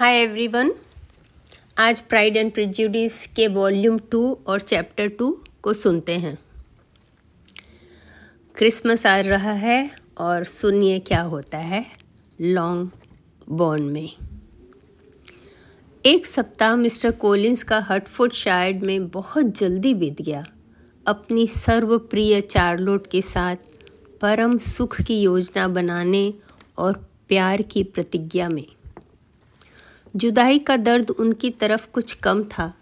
हाय everyone आज pride and prejudice के volume two और चैप्टर टू को सुनते हैं। क्रिसमस आ रहा है और सुनिए क्या होता है लॉन्ग बॉर्न में। एक सप्ताह मिस्टर कोलिंस का हटफुट शायद में बहुत जल्दी बीत गया। अपनी सर्वप्रिय चार्लोट के साथ परम सुख की योजना बनाने और प्यार की प्रतिज्ञा में। जुदाई का दर्द उनकी तरफ़ कुछ कम था,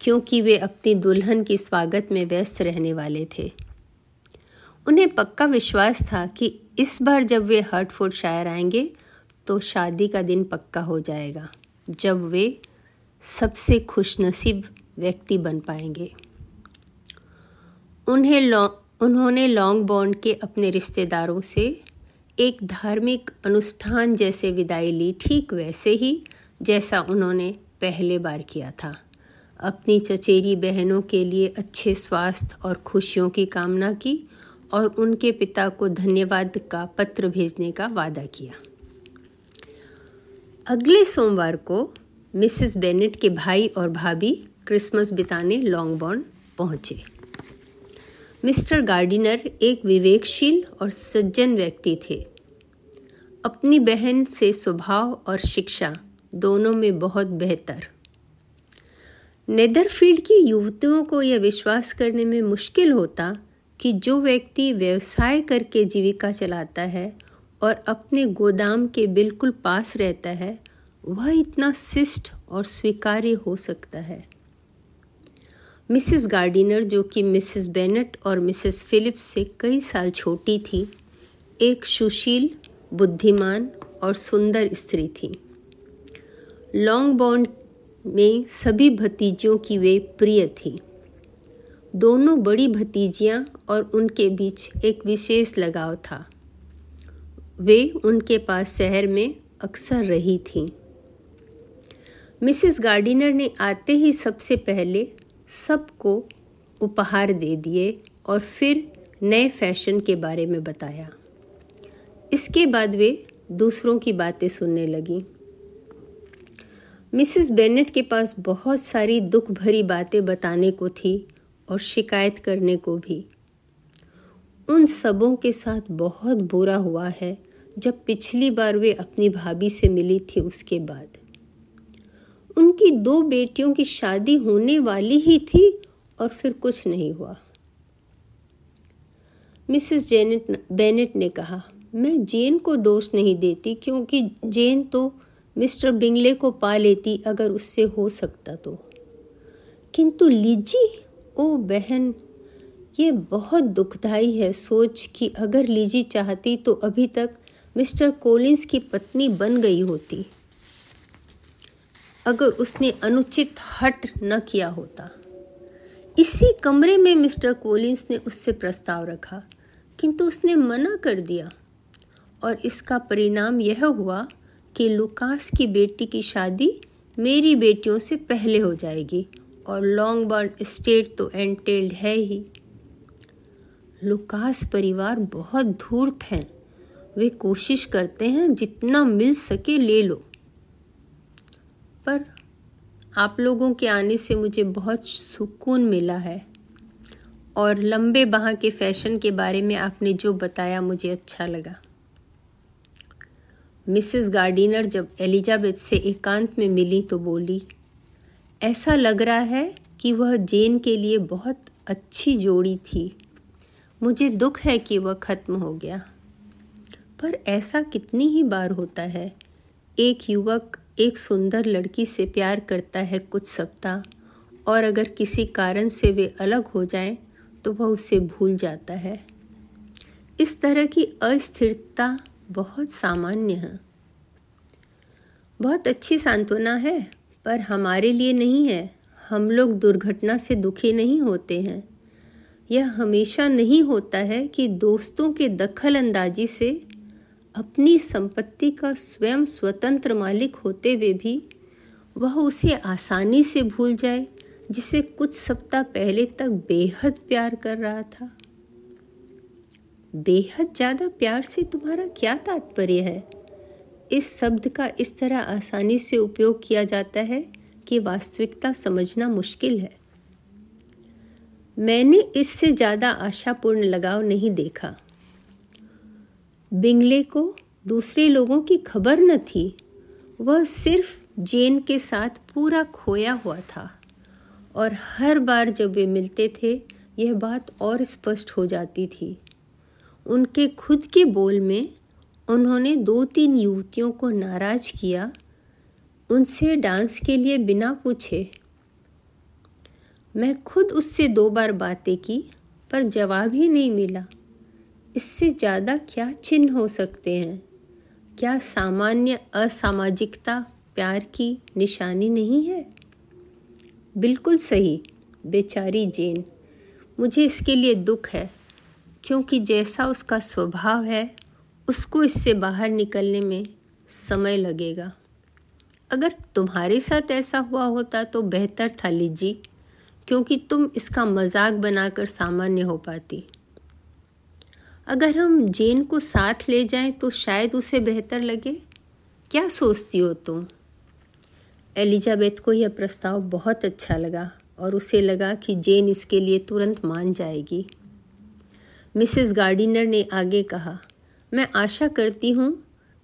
क्योंकि वे अपनी दुल्हन के स्वागत में व्यस्त रहने वाले थे। उन्हें पक्का विश्वास था कि इस बार जब वे हर्टफोर्ड शायर आएँगे तो शादी का दिन पक्का हो जाएगा, जब वे सबसे खुशनसीब व्यक्ति बन पाएँगे। उन्हें लॉन्ग उन्होंने लॉन्ग बॉन्ड के अपने रिश्तेदारों से एक धार्मिक अनुष्ठान जैसे विदाई ली, ठीक वैसे ही जैसा उन्होंने पहले बार किया था। अपनी चचेरी बहनों के लिए अच्छे स्वास्थ्य और खुशियों की कामना की और उनके पिता को धन्यवाद का पत्र भेजने का वादा किया। अगले सोमवार को मिसेस बेनेट के भाई और भाभी क्रिसमस बिताने लॉन्ग बॉन्ड पहुँचे। मिस्टर गार्डिनर एक विवेकशील और सज्जन व्यक्ति थे। अपनी बहन से स्वभाव और शिक्षा दोनों में बहुत बेहतर। नेदरफील्ड की युवतियों को यह विश्वास करने में मुश्किल होता कि जो व्यक्ति व्यवसाय करके जीविका चलाता है और अपने गोदाम के बिल्कुल पास रहता है, वह इतना शिष्ट और स्वीकार्य हो सकता है। मिसेस गार्डिनर, जो कि मिसेस बेनेट और मिसेस फिलिप्स से कई साल छोटी थी, एक सुशील, बुद्धिमान और सुंदर स्त्री थी। लॉन्ग बॉन्ड में सभी भतीजियों की वे प्रिय थी। दोनों बड़ी भतीजियाँ और उनके बीच एक विशेष लगाव था। वे उनके पास शहर में अक्सर रही थीं। मिसेस गार्डिनर ने आते ही सबसे पहले सबको उपहार दे दिए और फिर नए फ़ैशन के बारे में बताया। इसके बाद वे दूसरों की बातें सुनने लगीं। मिसेस बेनेट के पास बहुत सारी दुख भरी बातें बताने को थी और शिकायत करने को भी। उन सबों के साथ बहुत बुरा हुआ है, जब पिछली बार वे अपनी भाभी से मिली थी उसके बाद। उनकी दो बेटियों की शादी होने वाली ही थी और फिर कुछ नहीं हुआ। मिसेस जेनेट बेनेट ने कहा, मैं जेन को दोष नहीं देती क्योंकि जेन तो मिस्टर बिंगले को पा लेती अगर उससे हो सकता तो। किंतु लीजी, ओ बहन, ये बहुत दुखदाई है सोच कि अगर लीजी चाहती तो अभी तक मिस्टर कोलिंस की पत्नी बन गई होती। अगर उसने अनुचित हट न किया होता। इसी कमरे में मिस्टर कोलिंस ने उससे प्रस्ताव रखा, किंतु उसने मना कर दिया। और इसका परिणाम यह हुआ कि लुकास की बेटी की शादी मेरी बेटियों से पहले हो जाएगी और लॉन्ग बर्न स्टेट तो एंटेल्ड है ही। लुकास परिवार बहुत धूर्त हैं। वे कोशिश करते हैं जितना मिल सके ले लो। पर आप लोगों के आने से मुझे बहुत सुकून मिला है और लंबे बाह के फ़ैशन के बारे में आपने जो बताया मुझे अच्छा लगा। मिसेस गार्डिनर जब एलिजाबेथ से एकांत में मिली तो बोली, ऐसा लग रहा है कि वह जेन के लिए बहुत अच्छी जोड़ी थी। मुझे दुख है कि वह ख़त्म हो गया। पर ऐसा कितनी ही बार होता है, एक युवक एक सुंदर लड़की से प्यार करता है कुछ सप्ताह, और अगर किसी कारण से वे अलग हो जाएँ तो वह उसे भूल जाता है। इस तरह की अस्थिरता बहुत सामान्य है। बहुत अच्छी सांत्वना है, पर हमारे लिए नहीं है। हम लोग दुर्घटना से दुखी नहीं होते हैं। यह हमेशा नहीं होता है कि दोस्तों के दखल अंदाजी से अपनी संपत्ति का स्वयं स्वतंत्र मालिक होते हुए भी वह उसे आसानी से भूल जाए, जिसे कुछ सप्ताह पहले तक बेहद प्यार कर रहा था। बेहद ज़्यादा प्यार से तुम्हारा क्या तात्पर्य है? इस शब्द का इस तरह आसानी से उपयोग किया जाता है कि वास्तविकता समझना मुश्किल है। मैंने इससे ज़्यादा आशापूर्ण लगाव नहीं देखा। बिंगले को दूसरे लोगों की खबर न थी। वह सिर्फ़ जेन के साथ पूरा खोया हुआ था। और हर बार जब वे मिलते थे, यह बात और स्पष्ट हो जाती थी। उनके खुद के बोल में उन्होंने दो तीन युवतियों को नाराज़ किया। उनसे डांस के लिए बिना पूछे। मैं खुद उससे दो बार बातें की, पर जवाब ही नहीं मिला। इससे ज़्यादा क्या चिन्ह हो सकते हैं? क्या सामान्य असामाजिकता, प्यार की निशानी नहीं है? बिल्कुल सही, बेचारी जेन। मुझे इसके लिए दुख है। क्योंकि जैसा उसका स्वभाव है, उसको इससे बाहर निकलने में समय लगेगा। अगर तुम्हारे साथ ऐसा हुआ होता तो बेहतर था लीजी क्योंकि तुम इसका मज़ाक बनाकर सामान्य हो पाती। अगर हम जेन को साथ ले जाएँ तो शायद उसे बेहतर लगे। क्या सोचती हो तुम? एलिजाबेथ को यह प्रस्ताव बहुत अच्छा लगा और उसे लगा कि जेन इसके लिए तुरंत मान जाएगी। मिसेस गार्डिनर ने आगे कहा, मैं आशा करती हूँ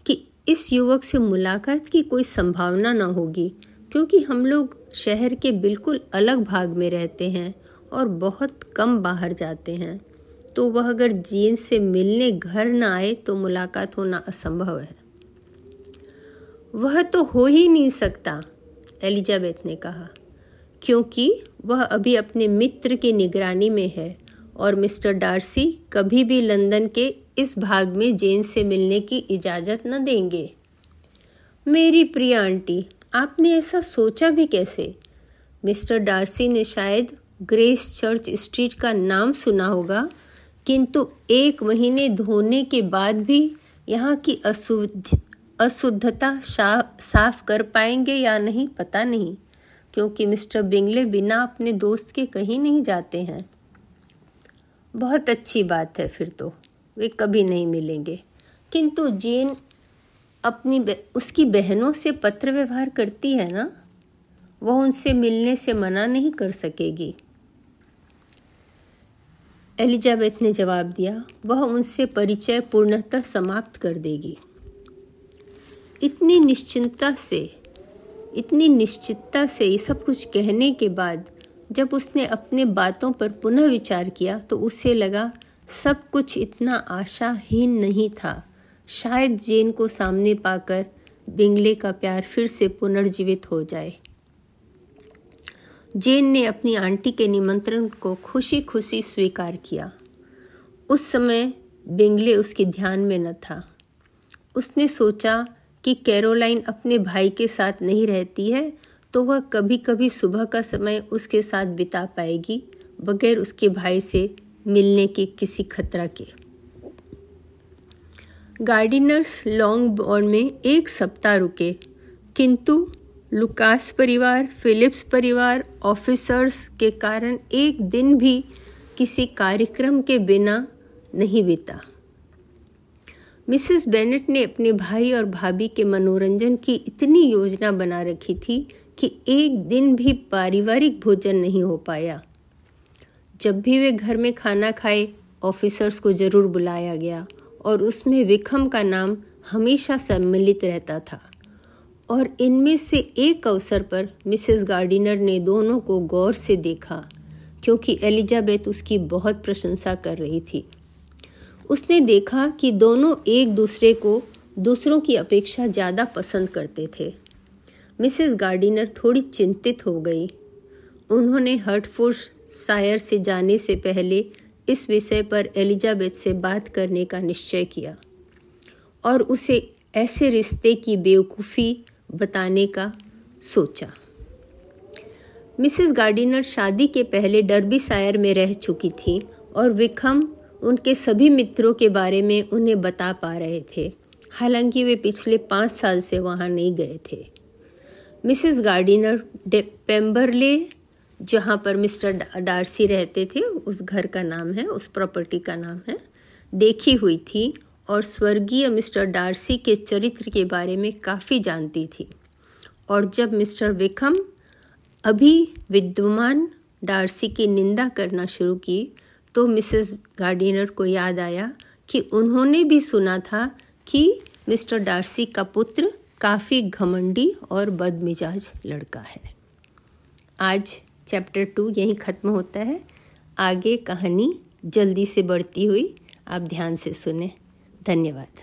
कि इस युवक से मुलाकात की कोई संभावना न होगी, क्योंकि हम लोग शहर के बिल्कुल अलग भाग में रहते हैं और बहुत कम बाहर जाते हैं। तो वह अगर जीन से मिलने घर न आए तो मुलाकात होना असंभव है। वह तो हो ही नहीं सकता, एलिजाबेथ ने कहा, क्योंकि वह अभी अपने मित्र की निगरानी में है और मिस्टर डार्सी कभी भी लंदन के इस भाग में जेन से मिलने की इजाज़त न देंगे। मेरी प्रिय आंटी, आपने ऐसा सोचा भी कैसे? मिस्टर डार्सी ने शायद ग्रेस चर्च स्ट्रीट का नाम सुना होगा, किंतु एक महीने धोने के बाद भी यहाँ की अशुद्ध, अशुद्धता साफ़ कर पाएँगे या नहीं पता नहीं, क्योंकि मिस्टर बिंगले बिना अपने दोस्त के कहीं नहीं जाते हैं। बहुत अच्छी बात है फिर तो। वे कभी नहीं मिलेंगे। किंतु जेन अपनी उसकी बहनों से पत्र व्यवहार करती है ना, वह उनसे मिलने से मना नहीं कर सकेगी। एलिजाबेथ ने जवाब दिया, वह उनसे परिचय पूर्णतः समाप्त कर देगी। इतनी निश्चिंता से, इतनी निश्चितता से ये सब कुछ कहने के बाद जब उसने अपने बातों पर पुनः विचार किया तो उसे लगा, सब कुछ इतना आशाहीन नहीं था। शायद जेन को सामने पाकर बिंगले का प्यार फिर से पुनर्जीवित हो जाए। जेन ने अपनी आंटी के निमंत्रण को खुशी खुशी स्वीकार किया। उस समय बिंगले उसके ध्यान में न था। उसने सोचा कि कैरोलाइन अपने भाई के साथ नहीं रहती है तो वह कभी कभी सुबह का समय उसके साथ बिता पाएगी, बगैर उसके भाई से मिलने के किसी खतरा के। गार्डिनर्स लॉन्ग बॉर्न में एक सप्ताह रुके, किंतु लुकास परिवार, फिलिप्स परिवार, ऑफिसर्स के कारण एक दिन भी किसी कार्यक्रम के बिना नहीं बीता। मिसेस बेनेट ने अपने भाई और भाभी के मनोरंजन की इतनी योजना बना रखी थी कि एक दिन भी पारिवारिक भोजन नहीं हो पाया। जब भी वे घर में खाना खाए, ऑफिसर्स को ज़रूर बुलाया गया और उसमें विखम का नाम हमेशा सम्मिलित रहता था। और इनमें से एक अवसर पर मिसेस गार्डिनर ने दोनों को गौर से देखा, क्योंकि एलिजाबेथ उसकी बहुत प्रशंसा कर रही थी। उसने देखा कि दोनों एक दूसरे को दूसरों की अपेक्षा ज़्यादा पसंद करते थे। मिसेस गार्डिनर थोड़ी चिंतित हो गई। उन्होंने हर्टफोर्ड शायर से जाने से पहले इस विषय पर एलिजाबेथ से बात करने का निश्चय किया और उसे ऐसे रिश्ते की बेवकूफ़ी बताने का सोचा। मिसेस गार्डिनर शादी के पहले डर्बी शायर में रह चुकी थी और विखम उनके सभी मित्रों के बारे में उन्हें बता पा रहे थे। हालाँकि वे पिछले पाँच साल से वहाँ नहीं गए थे। मिसेस गार्डिनर डे पेम्बरले, जहाँ पर मिस्टर डार्सी रहते थे, उस घर का नाम है, उस प्रॉपर्टी का नाम है, देखी हुई थी और स्वर्गीय मिस्टर डार्सी के चरित्र के बारे में काफ़ी जानती थी। और जब मिस्टर विकम अभी विद्यमान डार्सी की निंदा करना शुरू की तो मिसेस गार्डिनर को याद आया कि उन्होंने भी सुना था कि मिस्टर डार्सी का पुत्र काफ़ी घमंडी और बदमिजाज लड़का है। आज चैप्टर टू यहीं ख़त्म होता है। आगे कहानी जल्दी से बढ़ती हुई आप ध्यान से सुने। धन्यवाद।